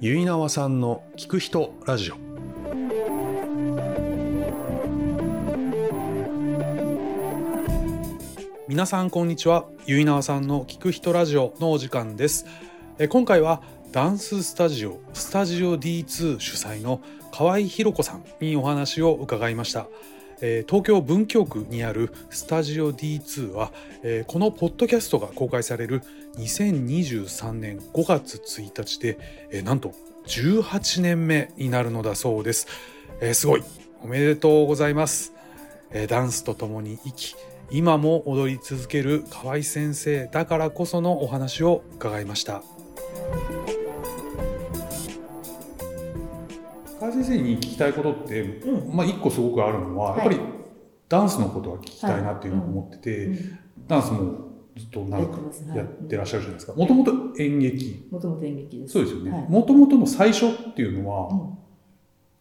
ゆいなわさんの聞く人ラジオ。皆さんこんにちは。ゆいなわさんの聞く人ラジオのお時間です。え今回はダンススタジオスタジオ D2 主催の河合ひろ子さんにお話を伺いました。え東京文京区にあるスタジオ D2 は、えこのポッドキャストが公開される2023年5月1日で、えーなんと18年目になるのだそうです、えーすごい。おめでとうございます、えーダンスとともに生き今も踊り続ける河合先生だからこそのお話を伺いました。河合先生に聞きたいことって、うん。まあ一個すごくあるのは、はいやっぱりダンスのことは聞きたいなっていうのを思ってて、うん。ダンスもずっと長くやってらっしゃるじゃないですか。もともと演劇。もともと演劇です。そうですよねはい。もともとの最初っていうのは、うん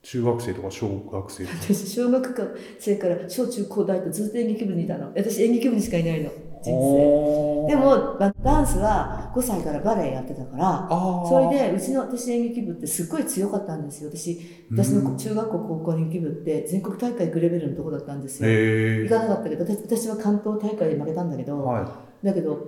中学生とか小学生とか。私、小学生から小中高大とずっと演劇部にいたの。私、演劇部にしかいないの。人生。で、も、まダンスは5歳からバレエやってたから、それで、うちの私演劇部ってすっごい強かったんですよ。私、私うんの中学校、高校の演劇部って全国大会行くレベルのとこだったんですよ。へ行かなかったけど、私私は関東大会で負けたんだけど、はだけど、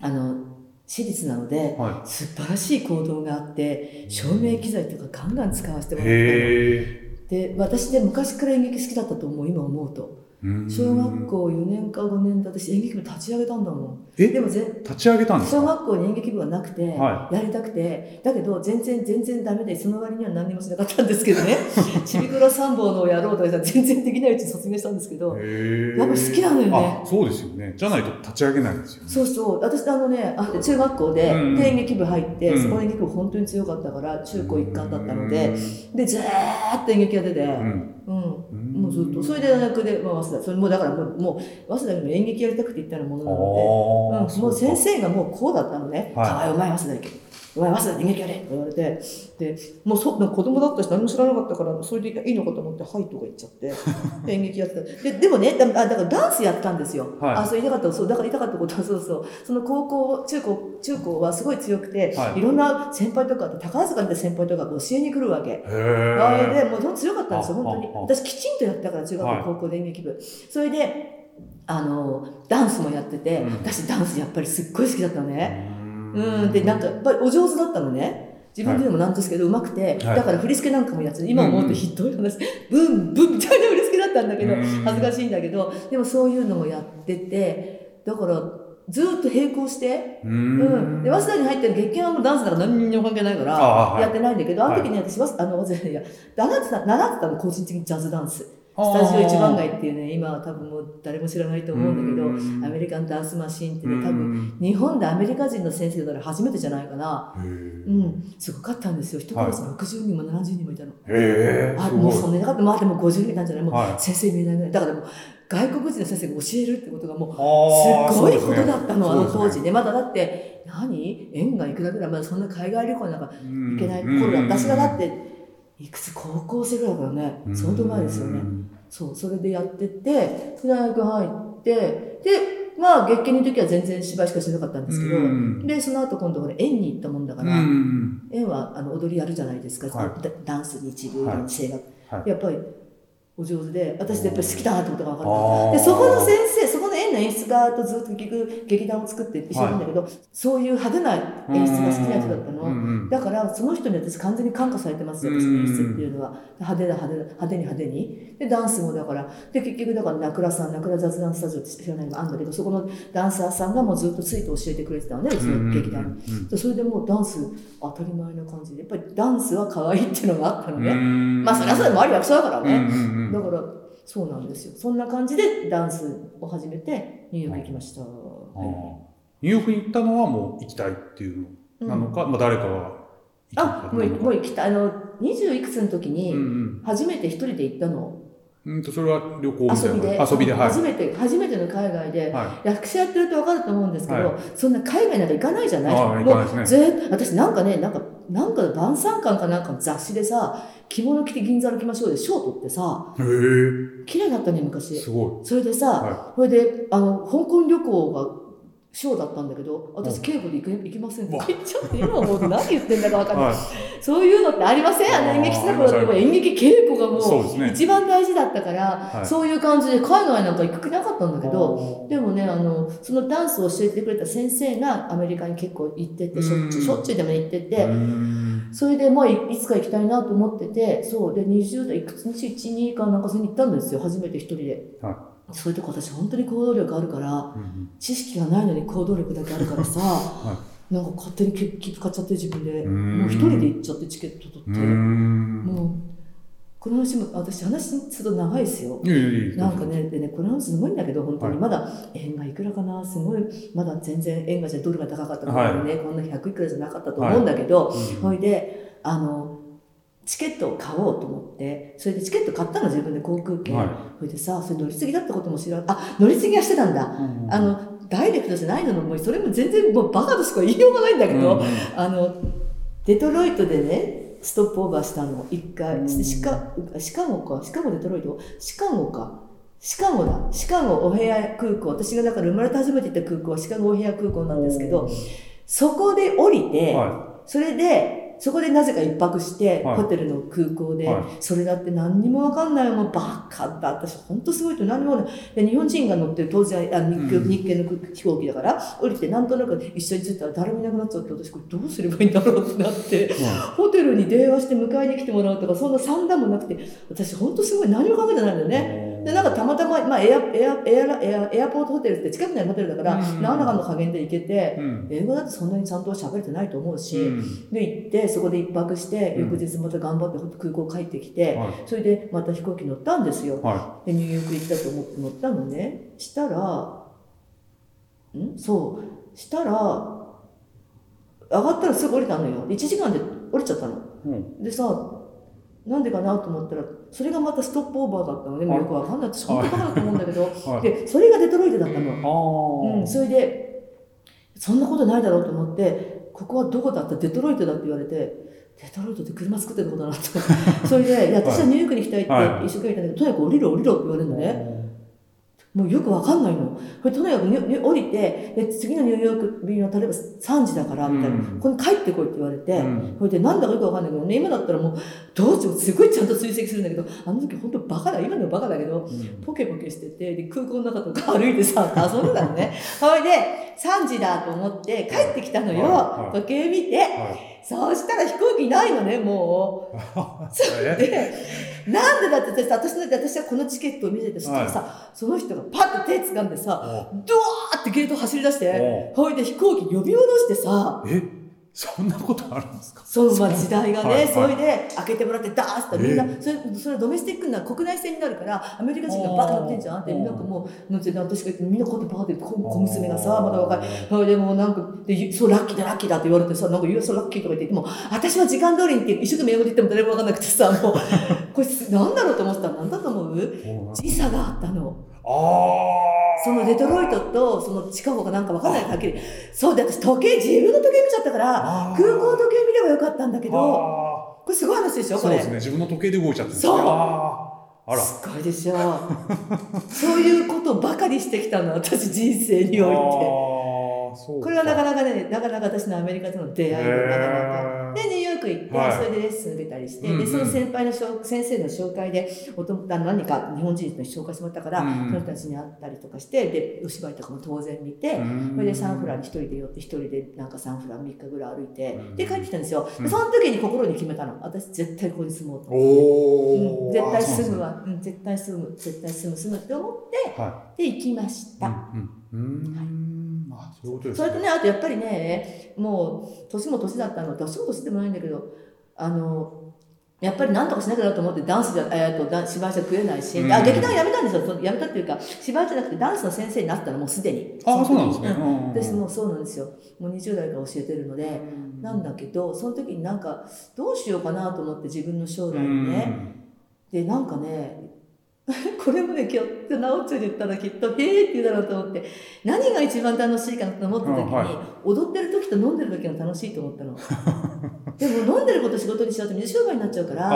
あの、私立なのでい。、は素晴らしい行動があって、照明機材とかガンガン使わせてい。もらったの。へで、私で昔から演劇好きだったと思う、今思うと。ー小学校4年か5年で私演劇部立ち上げたんだもん。え？でもぜ立ち上げたんです小か学校に演劇部はなくて、はやりたくて、だけど全然全然ダメで、その割には何にもしなかったんですけどね。ちびくろ三本のをやろうとか全然できないうちに卒業したんですけど、やっぱ好きなのよね。あ、そうですよね。じゃないと立ち上げないんですよね。そうそう、私あのね、あ中学校で、演劇部入って、うん。そこの演劇部本当に強かったから、中高一貫だったので、で、ずーっと演劇やってて、うん。うん、うんもうずっと。それで大学で、まあ、早稲田、それもうだからもう、早稲田でも演劇やりたくて行ったようなものなので、うん、もう先生がもうこうだったのね。はい河合、お前早稲田行け。お前早稲田で演劇やれと言われて、で、もうそ、子供だったし何も知らなかったから、それでいいのかと思って、はいとか言っちゃって、で 演劇やってた。で、でもね、だあだからダンスやったんですよ。はいあ、そう言いたかった、そう、だから言いたかったことは、そうそう。その高校、中高、中高はすごい強くて、はいい、ろんな先輩とか、宝塚で先輩とかが教えに来るわけ。へでーもう強かったんですよ、あ本当に。私、きちんとやったから、中学校、はい高校で演劇部。それで、あの、ダンスもやってて、うん私、ダンスやっぱりすっごい好きだったのね。ううん、で、なんか、やっぱりお上手だったのね。自分でもなんですけど、上手くて、はい。だから振り付けなんかもやってて、今思うとひどい話、ブンブンみたいな振り付けだったんだけど、うん。恥ずかしいんだけど、でもそういうのもやってて、だから、ずっと並行して、ううん。で、早稲田に入ってる月経はもうダンスだから何にも関係ないかあら、はい。やってないんだけど、あの時に私は、あの、早稲田いや、習ってた、習ってたの、個人的にジャズダンス。スタジオ一番街っていうね、今は多分もう誰も知らないと思うんだけど、アメリカンダンスマシーンってね、多分、日本でアメリカ人の先生だから初めてじゃないかな。へうーん、すごかったんですよ。一クラス60人も70人もいたの。へーあ、もうそんなになかった。まあでも50人いたんじゃない？もうはい。先生見えないぐらい。だからもう外国人の先生が教えるってことがもうすごいことだったの、あね。の当時ね。まだだって、何？円がいくらぐらい、まだそんな海外旅行なんかうん。行けない頃だ。私がだって、いくつ？高校生ぐらいだからね、相当前ですよね。そう、それでやってて、大学入って、で、まあ、月経の時は全然芝居しかしてなかったんですけど、うん。で、その後今度ほら、園に行ったもんだから、うん園はあの踊りやるじゃないですか、はい。ダダンス、日舞、はい。声楽、はい。やっぱりお上手で、私やっぱり好きだなってことが分かった。で、そこの先生、そこの園の演出家とずっと結局劇団を作って一緒なんだけど、そういう派手な演出が好きな人だったの。だから、その人に私完全に感化されてますよ、私の演出っていうのは。派手な派手な、派手に派手に。で、ダンスもだから、で、結局だから、名倉さん、名倉雑談スタジオって知らないのがあるんだけど、そこのダンサーさんがもうずっとついて教えてくれてたのね、うちの劇団に。それでもうダンス当たり前な感じで、やっぱりダンスは可愛いっていうのがあったのうね。んまあ、そりゃそうでもあり役者だからね。だから、そうなんですよ。そんな感じでダンスを始めて、ニューヨーク行きました。ニュー。ヨークに行ったのはもう行きたいっていうのなのか、まあ誰かがあ、もう、もう行きたい。あの、20いくつの時うんに、うん。初めて一人で行ったの。うんとそれは旅行みたいな。遊びで。遊びではい。初めて、初めての海外で、は役者やってると分かると思うんですけど、はい。そんな海外なんか行かないじゃない。ああ行かないですね。もうずーっと、私なんかね、なんか、なんか晩餐館かなんかの雑誌でさ、着物着て銀座歩きましょうで賞取ってさ、綺麗だったね、昔。すごい。それでさ、はそれで、あの、香港旅行がショーだったんだけど、私、稽古で行く行きませんって言っちゃって、今思うと何言ってんだか分かんない。はい。そういうのってありません？あの演劇した頃って演劇稽古がもう一番大事だったから、はい。そういう感じで海外なんか行く気なかったんだけど、でもね、あの、そのダンスを教えてくれた先生がアメリカに結構行ってて、しょっちゅう、うんしょっちゅうでも行ってうて、ん。それでもういいつか行きたいなと思ってて、そう、で、20代、いくつ？の1、2かなんかそれに行ったんですよ、初めて一人で。はそういうとこ私本当に行動力あるから、うん知識がないのに行動力だけあるからさ、はなんか勝手に切切符買っちゃって自分で、うん。もう一人で行っちゃってチケット取って、うん。もう、この話も、私話すると長いですよ。なんかね、でね、この話すごいんだけど、本当に、はい。まだ円がいくらかな、すごい、まだ全然円がじゃドルが高かったからね、こんな100いくらじゃなかったと思うんだけど、うんほいで、あの、チケットを買おうと思って、それでチケット買ったの、自分で航空券。はいほいでさ、それ乗り継ぎだったことも知らん、あ、乗り継ぎはしてたんだ。うんあの、ダイレクトじゃないのもうそれも全然もうバカとしか言いようがないんだけど、うんあの、デトロイトでね、ストップオーバーしたの、一回。うんシカ、シカゴか、シカゴデトロイト？シカゴか。シカゴだ。シカゴお部屋空港。私がだから生まれて初めて行った空港はシカゴお部屋空港なんですけど、そこで降りて、はそれで、そこでなぜか一泊して、はいホテルの空港で、はいそれだって何にもわかんないもうバカだ。私本当すごいと何もない。で日本人が乗ってる当然あ日系うん日系の飛行機だから、降りてなんとなく一緒に着いたら誰もいなくなっちゃって、私これどうすればいいんだろうってなって、ホテルに電話して迎えに来てもらうとか、そんな算段もなくて、私本当すごい何も考えてないんだよいね。で、なんかたまたま、まあエア、エア、エア、エア、エアポートホテルって近くにあるホテルだから、うん何らかの加減で行けて、うん。英語だってそんなにちゃんと喋れてないと思うし、うん。で行ってそこで一泊してうん。翌日また頑張って空港帰ってきて、はい。それでまた飛行機乗ったんですよ。はでニューヨーク行ったと思って乗ったのね。したらん？そう。したら上がったらすぐ降りたのよ。1時間で降りちゃったの。でさなんでかなと思ったらそれがまたストップオーバーだったのでもよくわかんない私本当バカだと思うんだけど、はい。でそれがデトロイトだったの。うん、それで、そんなことないだろうと思って、ここはどこだった？デトロイトだって言われて、デトロイトって車作ってることだなと。それで、いや私はニューヨークに行きたいってはい。一生懸命言ったんだけど、とにかく降りろ降りろって言われるのね。もうよくわかんないの。これとにかくにに降りて、で次のニューヨーク便は例えば3時だから、みたいな。うんここに帰ってこいって言われて、うんそれでなんだかよくわかんないけどね、今だったらもう、どうしてもすごいちゃんと追跡するんだけど、あの時本当バカだ、今のバカだけど、うんポケポケしてて、で空港の中とか 歩いてさ、遊んでたのね。それで、3時だと思って帰ってきたのよ。時計見て。はいそうしたら飛行機ないのね、もう。え？で、なんでだって私、私の私はこのチケットを見せて、そしたらさ、その人がパッと手掴んでさ、ドワーってゲート走り出して、ほいで飛行機呼び戻してさ、え？そんなことあるんですか？そのまあ時代がね、はいはい。それで開けてもらってダーッてみんな、それそれはドメスティックな国内線になるからアメリカ人がバカ乗ってんじゃんっておーなんかもう乗ってて私がみんなこうやってバーって小小娘がさまだ若い。それでもうなんかでそうラッキーだラッキーだって言われてさなんかそうラッキーとか言っても私は時間通りにって一生懸命英語で言っても誰も分かんなくてさ もうこれなんだろうと思ってたらなんだと思う？時差があったの。ああそのデトロイトとそのシカゴかなんか分かんないはっきりそうで私時計自分の時計見ちゃったから空港時計見ればよかったんだけどあこれすごい話でしょこれ。ーそうですね自分の時計で動いちゃってるそう。あら。すごいでしょ。そういうことばかりしてきたの私人生において。これはなかなかねなかなか私のアメリカとの出会いでなかなかでニューヨーク行って、はい。それでレッスン受けたりして、でその先輩のしょ先生の紹介でおと何か日本人の紹介してもらったから、うんその人たちに会ったりとかしてでお芝居とかも当然見て、それでサンフランに一人で寄って一人でなんかサンフラン3日ぐらい歩いて、うんで帰ってきたんですよ、その時に心に決めたの。私絶対ここに住もうと。おお、うん。絶対住むわ。わ、うん、絶対住む絶対住む住むって思ってはで行きましいた、うんうんうんあそういうことですそれとねあとやっぱりねもう年も年だったの年も年でもないんだけどあのやっぱり何とかしなきゃなと思ってダンスじゃ、えー、とダン芝居じゃ食えないし、うん。あ劇団辞めたんですよ。その辞めたっていうか芝居じゃなくてダンスの先生になったのもうすでに。あそうなんですね。うん。私もうそうなんですよ。もう20代から教えてるので、なんだけどその時になんかどうしようかなと思って自分の将来をね、でなんかね これもね、今日、なおっちゃんに言ったらきっと、へーって言うだろうと思って、何が一番楽しいかなと思った時に、うんはい踊ってる時と飲んでる時が楽しいと思ったの。でも飲んでること仕事にしちゃうと水商売になっちゃうから。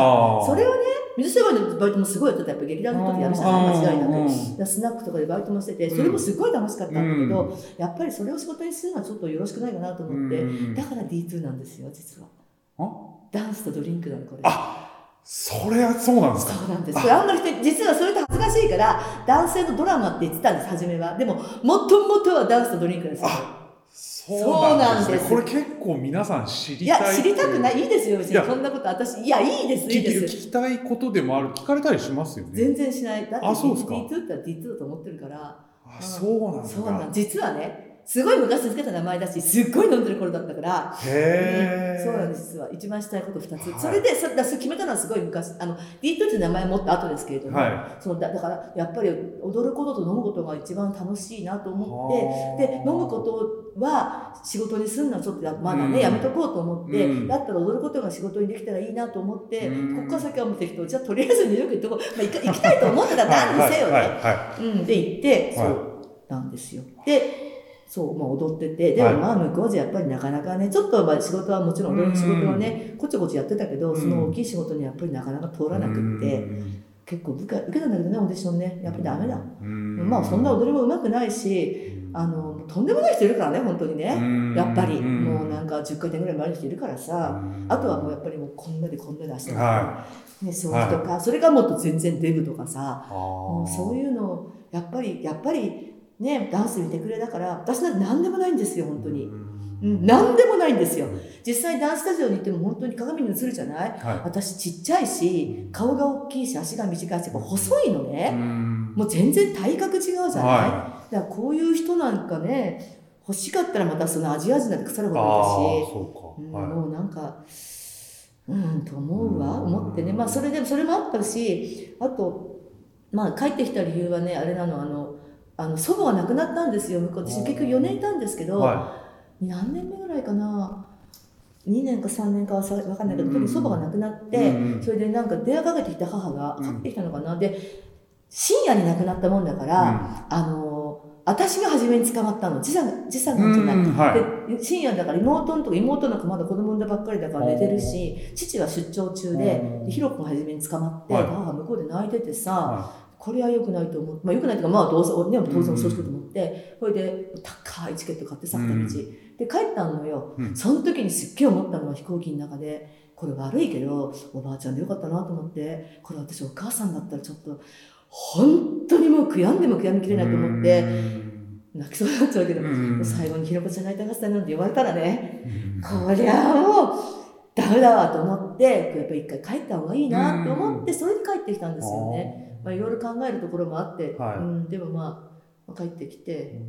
それはね、水商売のバイトもすごいやってた。やっぱ劇団の時やるじゃない、間違いなく。スナックとかでバイトもしてて、それもすごい楽しかったんだけど、やっぱりそれを仕事にするのはちょっとよろしくないかなと思って、うんだから D2 なんですよ、実は。あ？ダンスとドリンクなの、これ。あそれはそうなんですか？そうなんです。これあんまり人、実はそれと恥ずかしいから、男性のドラマって言ってたんです、初めは。でも、もともとはダンスとドリンクですよ。そうなんですね。そうこれ結構皆さん知いや、りたい。知りたくない。いいですよ、別いやに。こんなこと、私、いや、いいです、いいです。きたいことでもある。聞かれたりしますよね。全然しない。だってあそうですか D2 って言ったら D2 だと思ってるから。あそうなんだ。そうなん実はね、すごい昔付けた名前だし、すっごい飲んでる頃だったから、へえ。そうなんです、実は。一番したいこと2つ。はい。それで、そだそれ決めたのはすごい昔、あの、D2 って名前を持った後ですけれども、はそのだだから、やっぱり踊ることと飲むことが一番楽しいなと思って、で、飲むことは仕事にするのはちょっとやまだね、うん。やめとこうと思って、うん。だったら踊ることが仕事にできたらいいなと思って、うん。ここから先はもう適当、じゃあとりあえずニューヨーク行ってこう、まあ、行きたいと思ってたら何にせよね。うん、で行って、はい。そうなんですよ。で、そう、まあ踊ってて、でもはい。まあ向こうじゃやっぱりなかなかね、ちょっとまあ仕事はもちろん踊りの仕事はね、こちょこちょやってたけど、うん。その大きい仕事にやっぱりなかなか通い。らなくって、うん。結構受け受けたんだけどね、オーディションね、やっぱりダメだ。うん。まあそんな踊りも上手くないし、あの、とんでもない人いるからね、本当にね。やっぱり、もうなんか10回転ぐらい回る人いるからさ、あとはもうやっぱりもうこんなでこんなで足が、はね、そういう人とか、それがもっと全然デブとかさ、ももうそういうのをやっぱりやっぱりねダンス見てくれだから私なんて何でもないんですよ本当に、うん、何でもないんですよ。実際ダンススタジオに行っても本当に鏡に映るじゃない？は私ちっちゃいし顔が大きいし足が短いし細いのい。ね、ん。もう全然体格違うじゃない、はだからこういう人なんかね欲しかったらまたそのアジア人なんて腐るい。ほああどいたしそうか。うんはい。もうなんか、うん、と思うわ、うん。思ってね。まあ、それでも、それもあったし、あと、まあ、帰ってきた理由はね、あれなの、あの、あの祖母が亡くなったんですよ、向こう。私、結局4年いたんですけど、は何年目ぐらいかな。2年か3年かはさ分かんないけど、うん祖母が亡くなって、うんうんそれでなんか電話かけてきた母が、うんかけてきたのかな。で、深夜に亡くなったもんだから、あの、私が初めに捕まったの。時差が、時差がじゃない。うんはい。で深夜だから妹のとこ妹なんかまだ子供産んだばっかりだから寝てるし父は出張中でひろ子が初めに捕まって、はい母が向こうで泣いててさ、はこれは良くないと思う。まあ良くないというかまあどうせね当然遅くと思って、それで高いチケット買ってさうん片道、で帰ったのよ、うん。その時にすっげえ思ったのは飛行機の中で。これ悪いけどおばあちゃんでよかったなと思って。これ私お母さんだったらちょっと本当にもう悔やんでも悔やみきれないと思ってうん。泣きそうになっちゃうけど、うん。最後にひろこちゃん泣いてましたなんて言われたらね、うん。こりゃあもうダメだわと思ってやっぱり一回帰った方がいいなと思ってそれで帰ってきたんですよね。まあいろいろ考えるところもあって、はいうん、でもまあまあ帰ってきて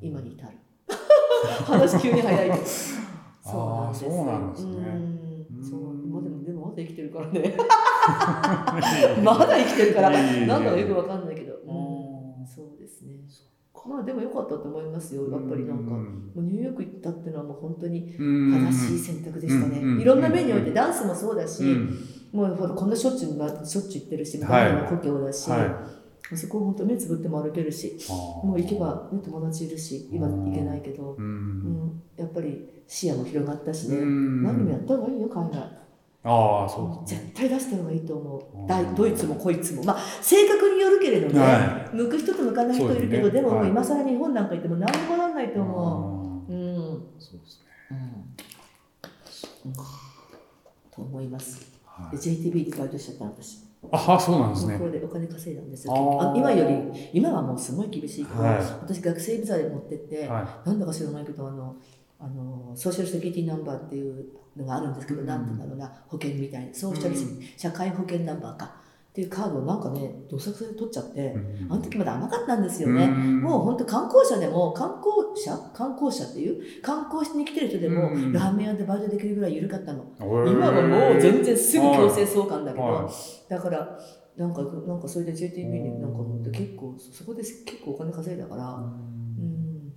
今に至る。話急に早いけど。そうなんです。そうなんですねうんそううんまあでもでもまだ生きてるからね。まだ生きてるからなんだかよくわかんないけど。うんうんそうですね。まあでも良かったと思いますよ。やっぱりなんか。もうニューヨーク行ったっていうのはもう本当に正しい選択でしたね。うんいろんな面においてダンスもそうだし、うんもうほらこんなしょっちゅうましょっちゅう行ってるし、はい故郷だし、はそこ本当目つぶっても歩けるし、いもう行けば、ね、友達いるし、今行けないけど、ううんんやっぱり視野も広がったしね、うん。何でもやった方がいいよ、海外。ああそう絶対出した方がいいと思う。んう。だいドイツもこいつも。まあ、性格によるけれどね、は向く人と向かない人いるけど、ですね。でも今更日本なんか行っても何もならないと思あう。うん。そうですね。うん。と思います。はでい JTB でバイトしちゃったの私。ああそうなんですね。向こうでお金稼いだんですよ。あ今より、今はもうすごい厳しいけど、はい。私学生ビザで持ってって、はなんだか知らないけど、あの、あのソーシャルセキュリティナンバーっていうのがあるんですけど、うん。なんて言うんだろうな、保険みたいな、ソーシャルセキュリティ、社会保険ナンバーかっていうカードをなんかね、どさくさで取っちゃって、いあの時まだ甘かったんですよね。うんもう本当観光者でも、観光者観光者っていう観光しに来てる人でも、うんラーメン屋でバイトできるぐらい緩かったの。今今はもう全然すぐ強制送還だけど、はだから、なんか、なんかそれで JTB になんか持って結構、そこで結構お金稼いだから、うん、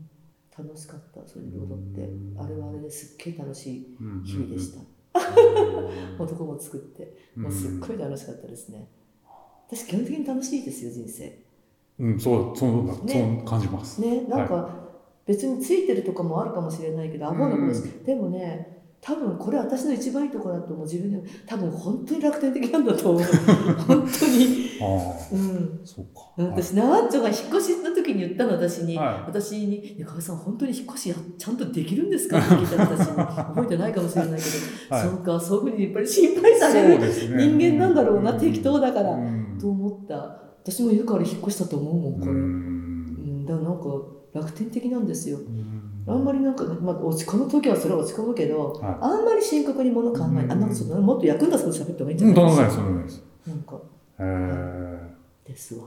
楽しかった。それで踊って、あれはあれですっげえ楽しい日々でした。男も作って、もうすっごい楽しかったですね。私基本的に楽しいですよ人生。うん、そう、そう、ね。そう感じます。ねなんか、別についてるとかもあるかもしれないけどアホなことし、でもね多分これ私の一番いいところだと思う自分で。も多分本当に楽天的なんだと思う。本当に。ああ、うん。そうか。うん私、ナワッチョが引っ越しの時に言ったの、私に。はい私に、ね、かさん、本当に引っ越しやちゃんとできるんですか？って聞いたの私に。覚えてないかもしれないけど、はいそうか、そういうふうにやっぱり心配さそうれるね。人間なんだろうな、ん適当だから、うんと思った。私もいるから引っ越したと思うもん、これ。ううん、んだからなんか、楽天的なんですよ。うんあんまりなんかね、まあ、落ち込む時はそれは落ち込むけど、はあんまり深刻にもの考え、うんあ、なんかちょっともっと役に立つこと喋った方がいいんじい？うん、ゃないです、とんでもなんか。ですわ。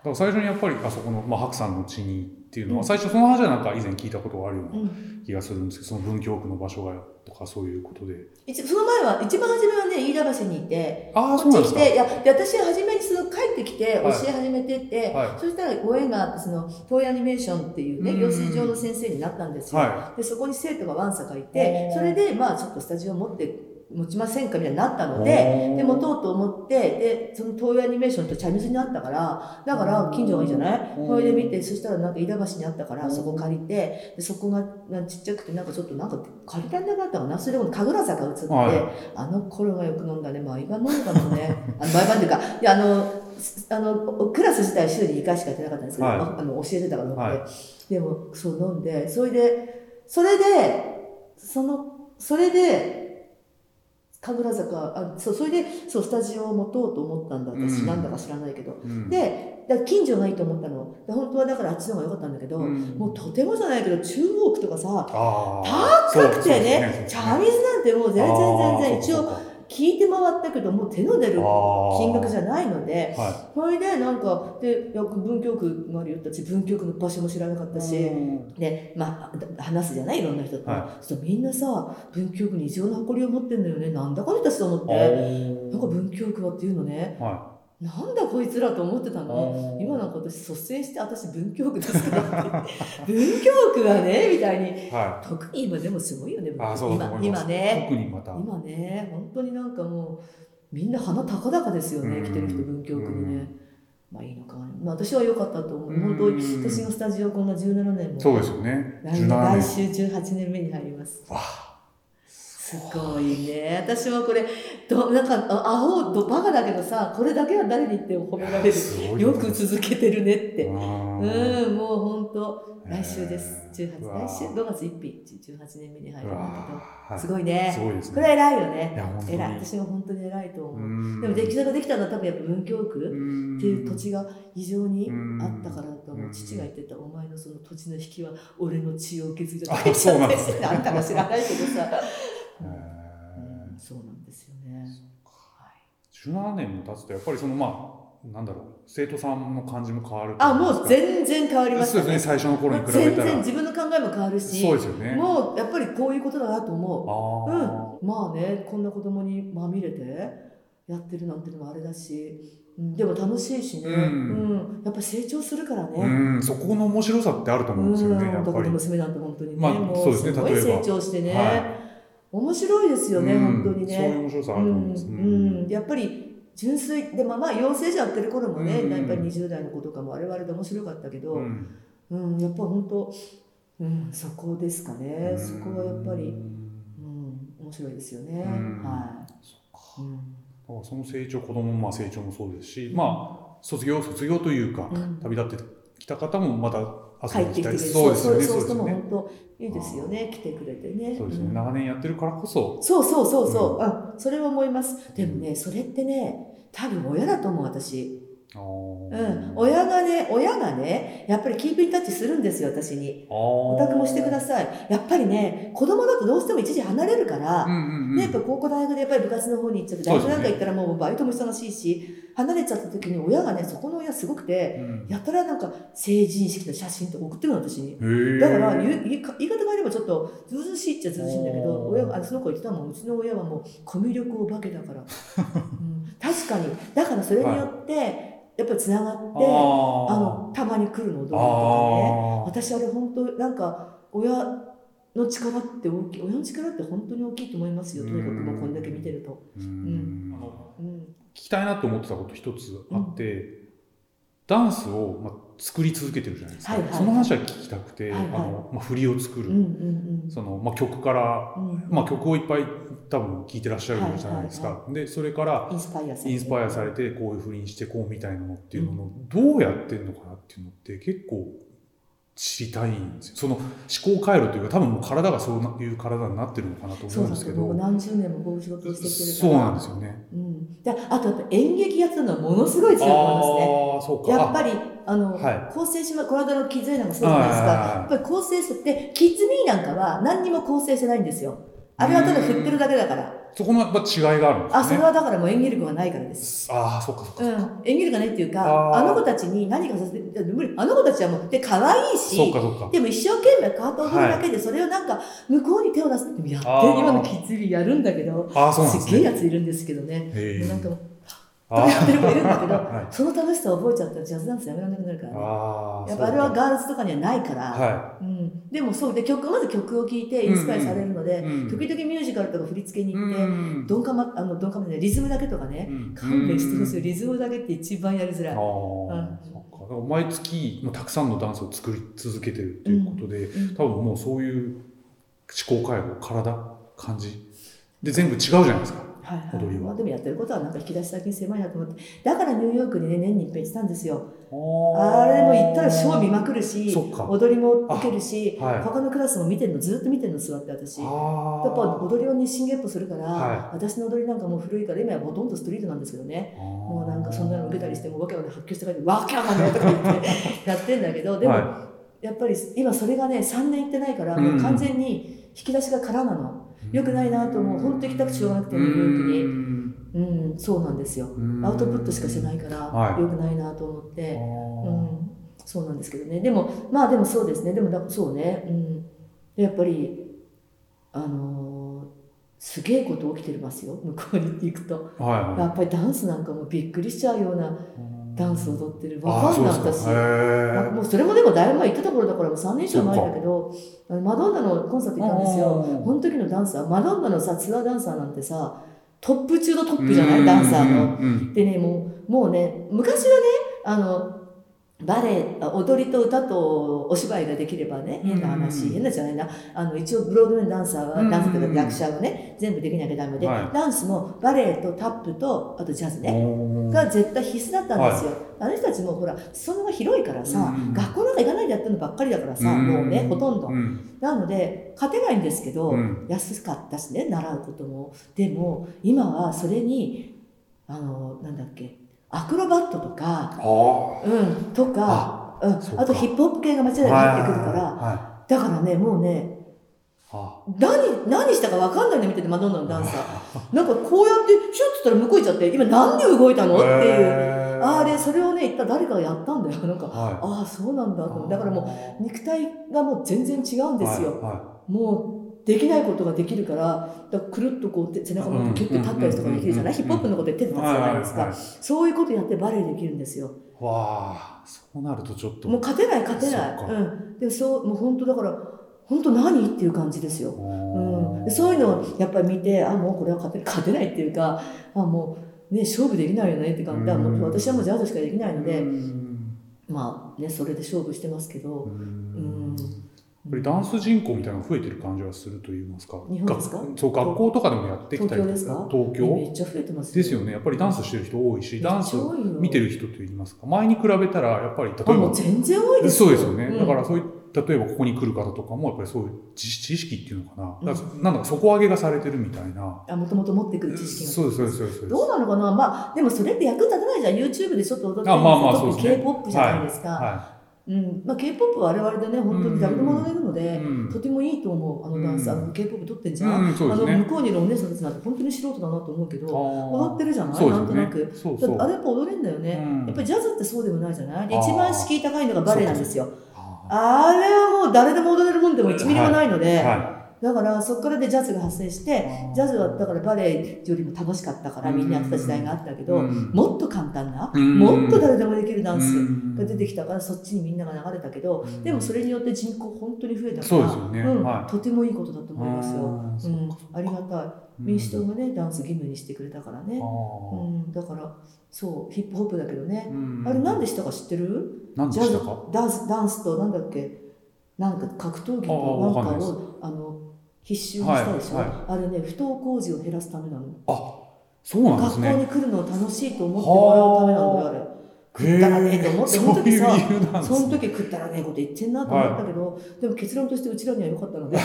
だから最初にやっぱりあそこの、まあ、白山の地にっていうのは、うん最初その話はなんか以前聞いたことがあるようう。なん気がするんですけど、その文京区の場所がとかそういうことで。一その前は、一番初めはね、飯田橋にいて、ああ、こ。っち来て、いや、で私は初めにその帰ってきて、教はいえ始めてって、はそしたらご縁があって、その、東映アニメーションっていうね、うん養成所の先生になったんですよ。はで、そこに生徒がわんさかいおて、ーそれで、まあ、ちょっとスタジオ持って、持ちませんかみたいになったので、で、持とうと思って、で、その東映アニメーションとチャイムズにあったから、だから近所がいいじゃない？うん。それで見て、そしたらなんか飯田橋にあったから、そこ借りて、でそこがなちっちゃくて、なんかちょっとなんか借りられなかったかな。それでも神楽坂移って、はい。あの頃はよく飲んだね。毎晩飲んだもんね。あの毎晩っていうか、いや、あの、すあの、クラス自体週に2回しかやってなかったんですけど、はい。あの教えてたから飲んで、はでも、そう飲んで、それで、それで、その、それで、神楽坂、あそう、それで、そう、スタジオを持とうと思ったんだ、私、うん。なんだか知らないけど。うん、で、だ近所がいいと思ったの。で本当はだからあっちの方が良かったんだけど、うん。もうとてもじゃないけど、中央区とかさ、ああ、高くてね、そうですね。茶水なんてもう全然全然、一応聞いて回ったけど、もう手の出る金額じゃないので、はそれでなんか、で、文京区があるよって、私文京区の場所も知らなかったい。し、うんで、まあ、話すじゃないいろんな人と。はそうするとみんなさ、文京区に異常な誇りを持ってんだよね。なんだこの人たちと思っあて。ーなんか文京区はっていうのね。はなんだこいつらと思ってたい。の。今なんか私率先して私文京区ですか？らって。文京区はね、みたいに。は特に今でもすごいよね、今。今ね。特にまた。今ね、本当になんかもう、みんな鼻高々ですよね、うん来てる人、文京区にうんね。まあいいのかな。まあ私は良かったと思う。うん本当に私のスタジオこんな17年も。そうですよね。来年17来年。週18年目に入ります。わあすごいね。私はこれ、どなんか、あアホ、どバカだけどさ、これだけは誰に言っても褒められる。すごいよく続けてるねって。ううん、もう本当、来週です。18、へーうわ来週、5月1日、18年目に入うるんだわけど、はいすごいね。すごいですね。これは偉いよいね。偉い。私も本当に偉いと思う。うんでも、出来ができたのは多分やっぱ文京区っっていう土地が異常にうんあったからだと思う。父が言ってた、お前のその土地の引きは俺の血を受け継いだあそうなんですね。あんたが知らないけどさ。へうんー。そうなんですよね。はい17年も経つとやっぱりそのまあなんだろう生徒さんの感じも変わるあ、もう然全然変わりましたね。そうですね最初の頃に比べ全たら。然自分の考えも変わるし、そうですよね。もうやっぱりこういうことだなと思う。あうん、まあねこんな子供にまみれてやってるなんてのもあれだし、うん、でも楽しいしね、うん。うん。やっぱ成長するからあうね。んそこの面白さってあると思うんですよねやっぱり。男の娘なんて本当にね、まあもそうですねすごい成長してね、は面白いですよね、うん。本当にそういうね。面白さあうんると思います。うん、やっぱり純粋。でもまあ養成所やってる頃もね、うん。やっぱり20代の子とかも我々で面白かったけど、うん。うん、やっぱ本当、うん、そこですかね、そこはやっぱり、うんうん、面白いですよね。うん。はい。そっか。うん。その成長子供もまあ成長もそうですしまあ卒業卒業というかうん旅立ってきた方もまた帰ってきてそうそうそうそうそうですよね。本当いいですよね。来てくれてね。そうですね。ん長年やってるからこそ。そうそうそうそう、あそれは思います。でもねそれってね多分親だと思う私。うん。親がね親がねやっぱりキープインタッチするんですよ私に。おお宅もしてください。やっぱりね子供だとどうしても一時離れるから、うんうんうんね、やっぱ高校大学でやっぱり部活の方に行っちゃって大学なんか行ったらもうバイトも忙しいし離れちゃった時に親がねそこの親すごくてうん。やたらなんか成人式の写真とか送ってくるの私に。だから言い言い方があればちょっとずうずうしいっちゃずうずうしいんだけど親があその子言ってたもんうちの親はもうコミュ力お化けだから、うん、確かに。だからそれによってやっぱりつながって、ああのたまに来るのどうとかね。私あれ本当なんか親の力って大きい親の力って本当に大きいと思いますよとにかくもうこんだけ見てると。うん。うん聞きたいなって思ってたこと一つあって、ダンスを、まあ、作り続けてるじゃないですか、はいはい。その話は聞きたくて、はいはい。あのまあ、振りを作る、うんうんそのまあ、曲から、うんうん。まあ、曲をいっぱい多分聴いてらっしゃるじゃないですか、はいでそれからインスパイアされてこういうふうにしてこうみたいなのっていうののどうやってんのかなっていうのって結構知りたいんですよその思考回路というか多分もう体がそういう体になってるのかなと思うんですけどともう何十年もこういう仕事をしてきてるそうからなんですよね。うん、であとやっぱ演劇やってるのはものすごい強いと思いますね。ああそうかやっぱりあの、は構成しまこの間のキなんかそうじゃないですか。やっぱり構成してキッズミーなんかは何にも構成してないんですよ。あれはただ振ってるだけだから。そこのやっぱ違いがあるんですね。あそれはだからもう演技力がないからです。ああ、そっかそっか。うん、演技力がないっていうかあの子たちに何かさせて無理あの子たちはもうで可愛いしそっかそっか。でも一生懸命カートを振るだけで、それをなんか向こうに手を出すってやって今のキッズビーやるんだけどああ、そうなんですすげえね。やついるんですけどね。なんかもうあやってる子いるんだけど、はその楽しさを覚えちゃったらジャズダンスやめられなくなるか。ら、ね。やっぱあれはガールズとかにはないから、はうん、でもそうで曲まず曲を聴いてインスパイアされるので、うん。うん時々ミュージカルとか振り付けい。に行って、ん。ドンカマあのドンカマでリズムだけとかね、うん。勘弁してほしい。リズムだけって一番やりづらい。ああ、そっか。だから毎月、もうたくさんのダンスを作り続けてるっていうことで、うん。多分もうそういう思考回路、体、感じ。で、全部違うじゃないですか。はいはい。踊りは。まあ、でもやってることはなんか引き出し先狭いなと思って。だからニューヨークにね年に一遍行ってたんですよ。あれも行ったらショー見まくるし踊りも受けるし、あはい。他のクラスも見てるのずっと見てるの座って私。やっ。ぱ踊りを日進月歩するから、は私の踊りなんかもう古いから今はほとんどストリートなんですけどね。もうなんかそんなの受けたりしてもわけわかんない発狂して書いてわけわかんないとか言ってやってんだけどでも、はやっぱり今それがね3年行ってないからもう完全に引き出しが空なの、よくないなと思う。本当行きたくてしょうがなくてニューヨークにに。うんそうなんですよ。アウトプットしかしてないから、はい。よくないなと思って、うん、そうなんですけどね。でもまあでもそうですね。でもだそうね、うん、でやっぱりあのーすげえこと起きてますよ。向こうに行くと。はいはい。やっぱりダンスなんかもびっくりしちゃうようなダンス踊ってる。わあかんなかへー。あもうそれもでもだいぶ前行ってた頃だからもう3年以上前だけどマドンナのコンサート行ったんですよ。うんこの時のダンサー。マドンナのさツアーダンサーなんてさトップ中のトップじゃない？ダンサーの。でねもうもうね昔はねあのバレエあ踊りと歌とお芝居ができればね変な話、うん。変なじゃないな。あの一応ブロードウェイのダンサーは、うんダンスとか役者はね全部できなきゃダメで、はい。ダンスもバレエとタップとあとジャズね、が絶対必須だったんですよ、あの人たちもほら裾野が広いからさ、うん学校なんか行かないでやってるのばっかりだからさ、うん。もうねほとんど、うん。なので勝てないんですけど、うん。安かったしね習うことも。でも今はそれにあのなんだっけアクロバットとか、あうん、とか、うん、あとヒップホップ系が間違いなく入ってくるから、はだからねもうね何何したか分かんないの見ててマドンナのダンサー。なんかこうやってシュッつったら向こう行っちゃって今なんで動いたの？っていう。あれそれをね言ったら誰かがやったんだよ。なんかはい。ああそうなんだとだからもう肉体がもう全然違うんですよ、もうできないことができるからだからくるっとこう手背中持ってキュッて立ったりとかできるじゃない、うんヒップホップのことで手でい立つじゃないですか、そういうことやってバレエできるんですよ。わあそうなるとちょっと。もう勝てない勝てない。そっか。うん。でもそうもう本当だから本当何っていう感じですよ、うん、でそういうのをやっぱり見てあもうこれは勝て勝てないっていうかあもうね勝負できないよねって感じ。だからもう私はもうジャズしかできないので、うん。まあねそれで勝負してますけど、うんぱりダンス人口みたいなのが増えてる感じはすると言いますか。日本ですか？がそう学校とかでもやってきたりと東京ですか？東京？めっちゃ増えてますですよね。やっぱりダンスしてる人多いしダンス見てる人と言いますか？前に比べたらやっぱり例えあもばう全然多いですそうですよね、うん。だからそういう例えばここに来る方とかもやっぱりそういう知知識っていうのかな、だからなんだか底上げがされてるみたいな、あもともと持ってくる知識が。そうですそうですそうです。どうなのかな？まあでもそれって役立たないじゃん。YouTube でちょっと踊ってるあまあまあ特にそうですね。K-POP じゃないですか、はうん。まあ、K-POP は我々でね本当に誰でも踊れるので、い、うん。とてもいいと思うあのダンス、うん。あの K-POP 撮ってんじゃん、うん、そうあの向こうにいるお姉さんたちなんて本当に素人だなと思うけど踊踊ってるじゃない、ね。なんとなく。そうそう。あれやっぱ踊れんだよね、うん。やっぱりジャズってそうでもないじゃない？一番敷居高いのがバレエなんですよ。ああれはもう誰でも踊れるもんでも1ミリもないので、はだからそこからでジャズが発生してジャズはだからバレエよりも楽しかったからみんなやってた時代があったけど、うん。もっと簡単な、うん。もっと誰でもできるダンスうん。が出てきたからそっちにみんなが流れたけど、うん。でもそれによって人口本当に増えたからとてもいいことだと思いますよ。うんありがたい。民主党がねダンス義務にしてくれたからね、うん、だからそうヒップホップだけどね、うん。あれなんでしたか知ってる？何ジャズダンスダンスとなんだっけ？なんか格闘技となんかをあの必修にしたでしょ、はいはい。あれね不登校児を減らすためなの、あそうなんですね。学校に来るのを楽しいと思ってもらうためなんだよあれ。食ったらねえと思ってその時さその時食ったらねえこと言ってんなと思ったけど、でも結論としてうちらには良かったので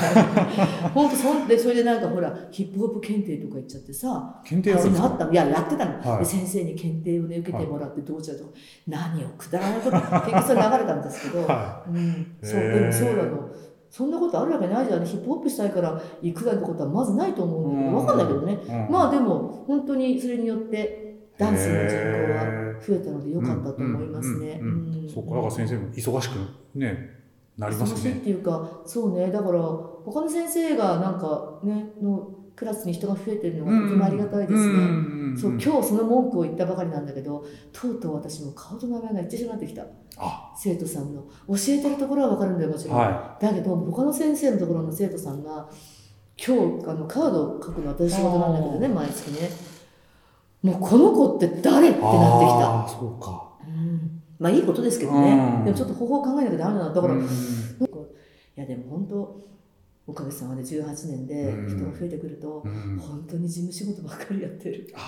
本当そんでそれでなんかほらヒップホップ検定とか言っちゃってさ検定やつですか？あったの。いややってたの、はい。で先生に検定をね受けてもらってどうちゃうとか、何をくだらないこと結局それ流れたんですけど、はうん、そうでもそうなのそんなことあるわけないじゃん。ヒップホップしたいから行くなんてことはまずないと思うんだけど分かんないけどね。うん。まあでも本当にそれによってダンスの人口は増えたので良かったと思いますね。そうかだから先生も忙しくねなります忙しいっねていうかそうね。だから他の先生がなんかねのクラスに人が増えてるのがとてもありがたいですね。ねそう今日その文句を言ったばかりなんだけどとうとう私も顔と名前が一致しなくなってきた。あ。生徒さんの。教えてるところは分かるんだよもちろん、はだけど他の先生のところの生徒さんが今日あのカードを書くの私仕事なんだけどね毎月ね。もうこの子って誰ってなってきた、ああそうか。うん、まあいいことですけどね、うん。でもちょっと方法を考えなきゃダメなの。だから、いうんやでも本当おかげさまで18年で人が増えてくると、うん。本当に事務仕事ばっかりやってる。あ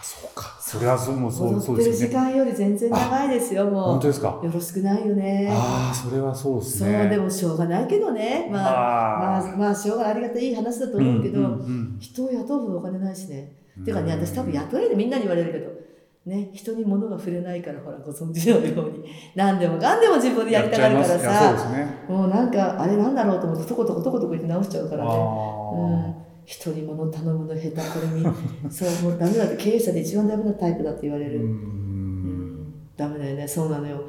あそうか。それはそうもそうそう踊ってる時間より全然長いですよもう。本当ですか？よろしくないよね。ああそれはそうですそうねでもしょうがないけどね。まあまあ。あまあしょうがないありがたいいい話だと思うけど、人を雇うほどお金ないしね、うん。ていうかね私多分雇えるみんなに言われるけどね人に物が触れないからほらご存知のように何でもかんでも自分でやりたがるからさね。もうなんかあれなんだろうと思ってとことことことこ言って直しちゃうからね。うん。あ人に物頼むの下手これに そうもうダメだって経営者で一番ダメなタイプだって言われる、うん。ん、ダメだよね。そうなのよ。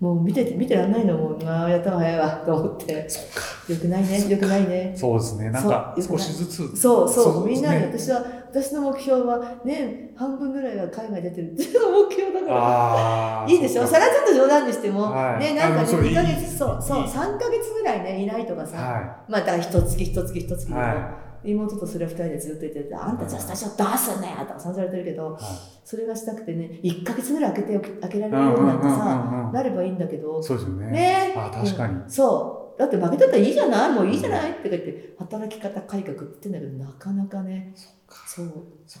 もう見てて見てらんないの。もうああやった方が早いわと思って。そよくないね。よくないね。そうですね。なんか少しずつそうそう。みんなにね私は私の目標は年半分ぐらいは海外出てるって いう目標だから。いいでしょ？それはちょっと冗談にしても、はい。ねなんかねあのそれいい。2ヶ月そうそういい。3ヶ月ぐらいねいないとかさ、はまあだから一月一月一月でも、い。は妹とそれは2人でずっと言ってて「あんたじゃあスタジオ出すね」とかさんざれてるけど。い。それがしたくてね1ヶ月ぐらい開けて開けられるようになってさ、なればいいんだけど。そうですよね。ね。あ確かに。うん。そうだって負けたったらいいじゃないもういいじゃないって言って働き方改革って言ってんだけどなかなかね。そう。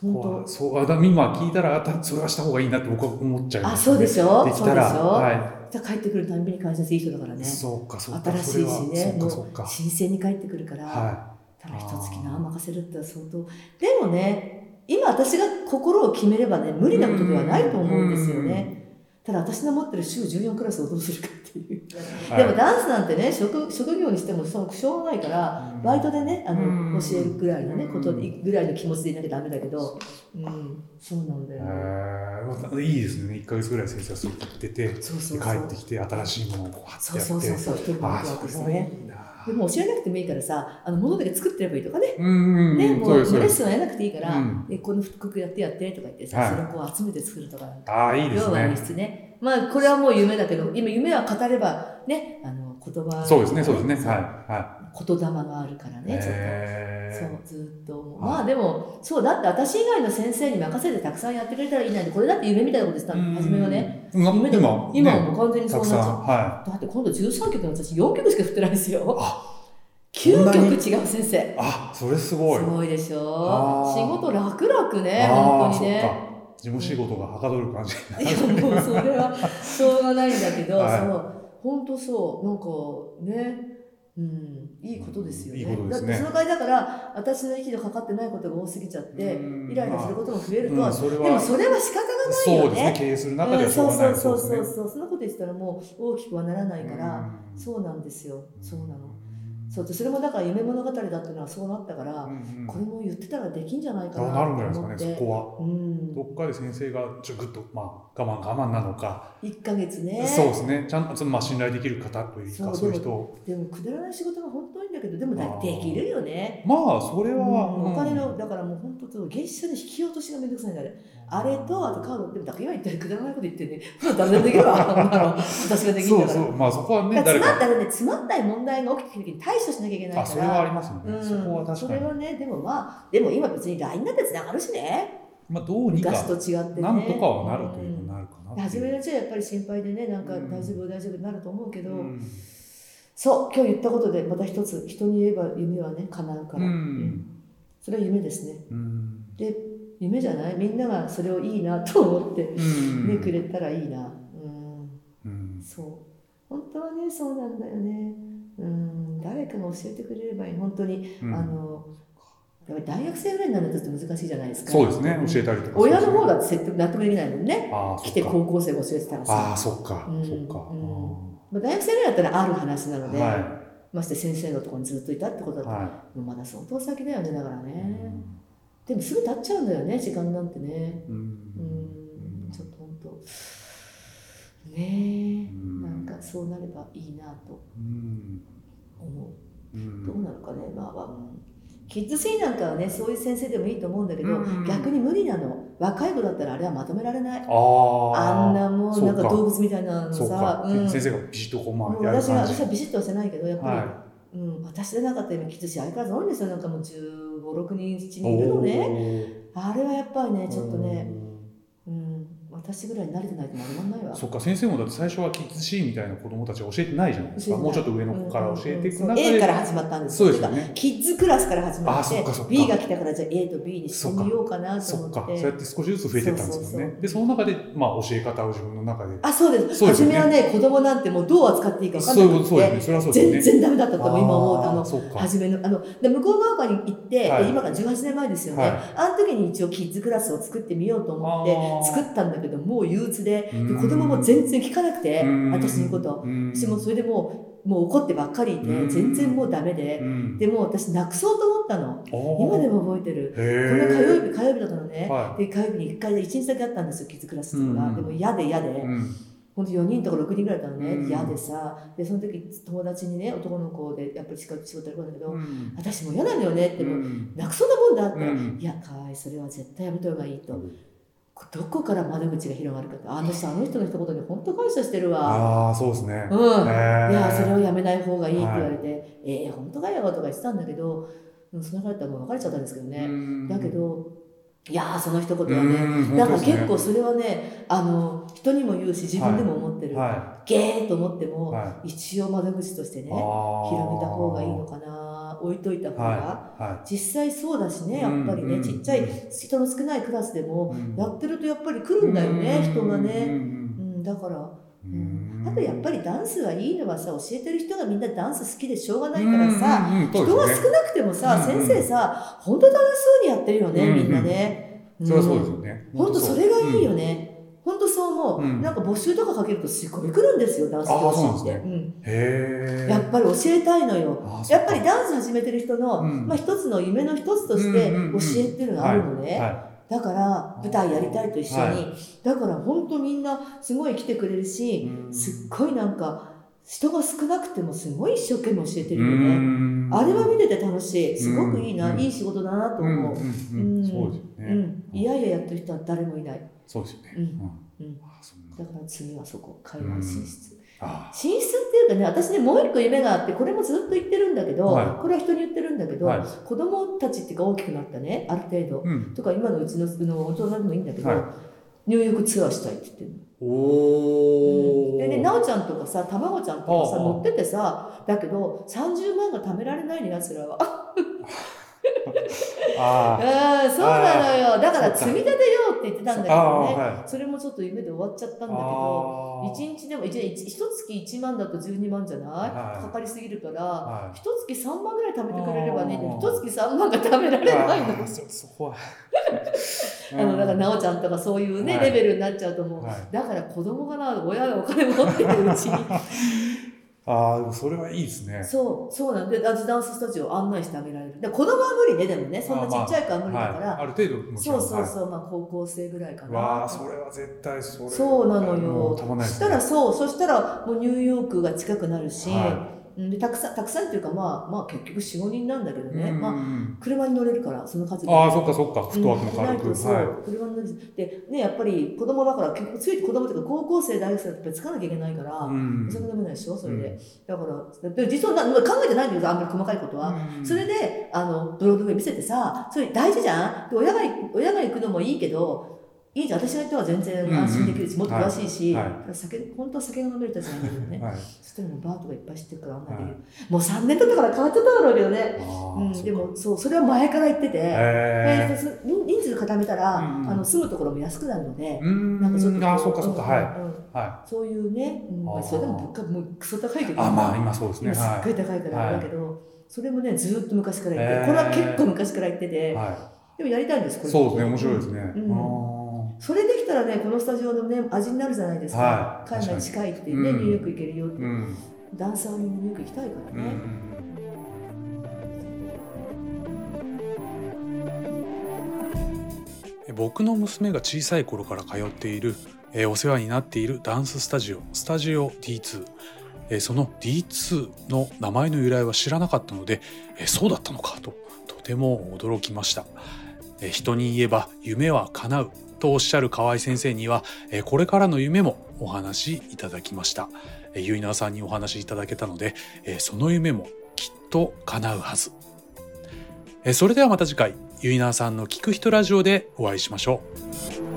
本はそうあだ今聞いたらあたそれはした方がいいなって僕は思っちゃい当あますそうでしょできたら。そうでしょ、はじゃあ帰ってくるたんびに会社いい人だからいね。そうかそうか。新しいしね。もう新鮮に帰ってくるから、はただ一月な任せるって相当。でもね今私が心を決めればね無理なことではないと思うんですよね。ただ私の持ってる週14クラスをどうするかっていう、でもダンスなんてね職職業にしてもそのしょうがないからうん。バイトでねあうん。の教えるぐらいのねうん。ことでぐらいの気持ちでいなきゃダメだけどうん。そうなんだよ。ねえーいいですね。1か月ぐらい先生はそう言っててそうそうでそう。帰ってきて新しいものをこうやって。そうそうそうそれクワクしてね。はいいな。でも教えなくてもいいからさあの物だけ作ってればいいとかね。うんうんね、うん。もそうレッスンはやらなくていいから、うん。でこの服やってやってとか言ってさ、はい。それをこう集めて作るとかなんか。ああいいです要は演ね出ねまあこれはもう夢だけど今夢は語ればねあの言葉そうですねそうですね。はいは言霊があるからいね、ちょっと。えそうずっとまあでもそうだって私以外の先生に任せてたくさんやってくれたらいいなんてこれだって夢みたいなこと言ってたの初めはねうん。夢で今も今もう完全にそうなっちゃう、ん。はだって今度13曲の私4曲しか振ってないですよ。あ9そんなに曲違う先生。いあそれすごい。すごいでしあょー。仕事楽々ね本当にね事務仕事がはかどる感じ いやもうそれはしょうがないんだけど、はい。そう本当そうなんかねうんいいことですよね。いいことですね。だってその代わりだから私の息のかかってないことが多すぎちゃってうんイライラすることも増えると、うんでもはそれは仕方がないよそうですね。ね。経営する中でうんはしょうがないそうそうそうですねそう。そんなこと言ってたらもう大きくはならないから、うん。そうなんですよ。そうなの。うんそうでそれもだから夢物語だっていうのはそうなったから、うんうん。これも言ってたらできんじゃないかなあなるんじゃないですかねそこは。うん。どっかで先生がちょぐっとまあ我慢我慢なのか、1ヶ月ね。そうですね。ちゃんとそのまあ信頼できる方というかそうそういう人。をでもくだらない仕事が本当にだけどでもできるよね。まあそれは、うん。お金うん。のだからもう本当と月謝の引き落としがめんどくさいんだあれあれとあとカードでもだから今言ったらくだらないこと言ってね。もう誰でもできるわあんなの私ができるんだから。そうそうまあそこはね詰まったらね詰まった問題が起きてきた時に対処しなきゃいけないから。あそれはありますよね、うん、そこは確かに。それはねでもまあでも今別に LINE なんてつながるしね。まあどうにか昔と違ってね。なんとかはなるというなるかなう。初めのうちはやっぱり心配でねなんかうん。大丈夫大丈夫になると思うけど、うん。そう今日言ったことでまた一つ人に言えば夢はね叶うから、う。んうん。それは夢ですね。うん。で夢じゃない？みんながそれをいいなと思ってうん。ねくれたらいいな。うん。うん。そう。本当はねそうなんだよね。うん。誰かが教えてくれればいい。本当に、うん。あのやっぱり大学生ぐらいになるとちょっと難しいじゃないですか。そうですね。教えたりとか親の方だって説得納得できないもんね。来て高校生が教えてたらさ。ああそっか、うん。そっか、うん。うまあ、大学生ぐらいだったらある話なので、んはまして先生のところにずっといたってことだいと、もはうまだ相当先だよねだからい、ね、でもすぐ経っちゃうんだよね時間なんてね。うん。うん。ちょっと本当ねなんかそうなればいいなと。うん。思う。うん。どうなのかね。まあまあ、うん。キッズシーンなんかはねそういう先生でもいいと思うんだけど、うん逆に無理なの。若い子だったらあれはまとめられない。あんなもうなんか動物みたいなのさ、、うん、先生がビシッとこる。私は私はビシッとはしてないけどやっぱり、はうん、私でなかった今キッズシ相変わらず多いんですよ。なんかもう1 5 6人7い人いるのねねあれはやっぱりねちょっとね、うん、私ぐらい慣れてないと丸まんないわ。そっか先生もだって最初はキッズシーンみたいな子供たちは教えてないじゃないですか。もうちょっと上の子から教えていくうんうん。中で、A から始まったんですそうですよね。キッズ。クラスから始まってあそっかそっか。B が来たからじゃあ A と B にしてみようかなとそっか思ってそうやって少しずつ増えていったんですもんね。そうそうそうでその中でまあ教え方を自分の中で。あそうです。そうですよね。初めはね子供なんてもうどう扱っていいか分かんそうなくいうことそうですね。てそれはそうですよね。全然ダメだったと思う。今思うとあの初めのあので向こう側に行って、はい。今から18年前ですよね、はい。あの時に一応キッズクラスを作ってみようと思って作ったんだけどもう憂鬱ででうん。子供も全然聞かなくてうん。私の言うこと。うん。私もそれでもうもう怒ってばっかりいてうん。全然もうダメでうん。でもう私なくそうと思ったの。今でも覚えてる。へこの火曜え日火曜日だったのね、はで火曜日に1回1日だけあったんですよキッズクラスっていうのが、うんでも嫌で嫌で、うん。本当4人とか6人ぐらいだったのね、うん。嫌でさ。でその時友達にね男の子でやっぱり仕事仕事やるんだけど、うん。私も嫌なのよねって、もううん。なくそうなもんだって、うん。いや河合それは絶対やめた方がいいと、どこから窓口が広がるかとあの人あの人の一言に本当感謝してるわ。ああそうですね。うん、へーいやそれをやめない方がいいって言われて、えー、本当かよとか言ってたんだけどうんその彼とはもう別れちゃったんですけどね、うん。だけどいやーその一言はうね、んだから結構それはねあの人にも言うし自分でも思ってる、はゲーと思っても、は一応窓口としてね広めた方がいいのかな置いといた方が、はいは実際そうだしねやっぱりね、うん。ちっちゃい人の少ないクラスでも、うん。やってるとやっぱり来るんだよね、うん人がね、うんうん、だから、ううん。ん。あとやっぱりダンスがいいのはさ教えてる人がみんなダンス好きでしょうがないからさ、うんうんうん。人が少なくてもさ、うんうん。先生さ本当楽しそうにやってるよね、うんうん。みんなね。それはそうですよね。本当それがいいよねね。本当そう思う、うん。なんか募集とかかけるとすごい来るんですよダンス教師って、あーそううん。やっぱり教えたいのよ。やっぱりダンス始めてる人の、うん。まあ、一つの夢の一つとして教えっていうのがあるのね、はだから舞台やりたいと一緒に、はだから本当みんなすごい来てくれるし、うん。すっごいなんか人が少なくてもすごい一生懸命教えているよね、うんあれは見てて楽しい。すごくいいな、うんいい仕事だなとう。ん思う、そうですよね。うん、いやいややってる人は誰もいない、そうですよね。うん。うだから次はそこ海外進出、あ進出っていうかね私ねもう一個夢があってこれもずっと言ってるんだけど、はい。これは人に言ってるんだけど、はい。子供たちっていうか大きくなったねある程度、うん。とか今のうちのの大人でもいいんだけど、はい。ニューヨークツアーしたいって言ってるの。おおでね、なおちゃんとかさ、たまごちゃんとかさ、乗っててさ、だけど、30万が貯められないの、やつらは。あうん、そうなのよ。だから積み立てようって言ってたんだけどね。あはそれもちょっと夢で終わっちゃったんだけど、あ1日でも、一一月1万だと12万じゃない、はい。かかりすぎるから、は一月3万ぐらい貯めてくれればね、ああ一月3万が貯められないの。そそこは。あの、だから、なおちゃんとかそういうね、はい。レベルになっちゃうともう、はい。だから子供がな、親がお金持ってるうちに、ああそれはいいですね。そう、そうなんで、ダンススタジオを案内してあげられる。で子供は無理ね、でもね、そんなちっちゃい子は無理だから、はい、ある程度そうんそううそう、まあ高校生ぐらいかな。わあそれは絶対それそうなのうんよ。ねそしたらそう、そしたらもうニューヨークが近くなるし、はうんでたくさんたくさんっていうかまあまあ結局45人なんだけどね、うんまあ車に乗れるからその数でああそっかそっか。フットワークも軽く、うん。そう、はい。車に乗るでねやっぱり子供だから結局ついて子供というか高校生大学生だっぱりつかなきゃいけないから、うん。お酒飲めないでしょそれで、うんだからで実は考えてないんだけどあんまり細かいことは、うん。それであのブロードウェイ見せてさそれ大事じゃん？で親が親が行くのもいいけどいいじゃん。私が行っては全然安心できるし、もっと詳しいし、酒本当は酒が飲める人たちなんだけどね、はい。そしたらもうバーとかいっぱい知ってるからあんなできる、はい。もう3年経ったから変わっちゃっただろうけどね、うん、でもそうそれは前から言ってて、へでそ人人数固めたら、うんあの住むところも安くなるので。ー、うん。なんかちょっとあーそっかそっか。はい。そういうね、うんそれでも物価もうクソ高いけいどあまあ今そうですね。今すっごいは高いからあれだけど、それもねずーっと昔から言って、これは結構昔から言ってて、でもやりたいんですこれ。いそうですね。面白いですね。うん。あそれできたらねこのスタジオのね味になるじゃないですか、はい。海外近いってね、うんニューヨーク行けるよって、ーうん。ダンサーにニューヨーク行きたいからね、うん。僕の娘が小さい頃から通っている、えーお世話になっているダンススタジオスタジオ D2、えーその D2 の名前の由来は知らなかったので、えーそうだったのかととても驚きました、えー人に言えば夢は叶うとおっしゃる河合先生には、えこれからの夢もお話しいただきました、え、ゆいなさんにお話しいただけたので、えその夢もきっと叶うはず。えそれではまた次回ゆいなさんの聞く人ラジオでお会いしましょう。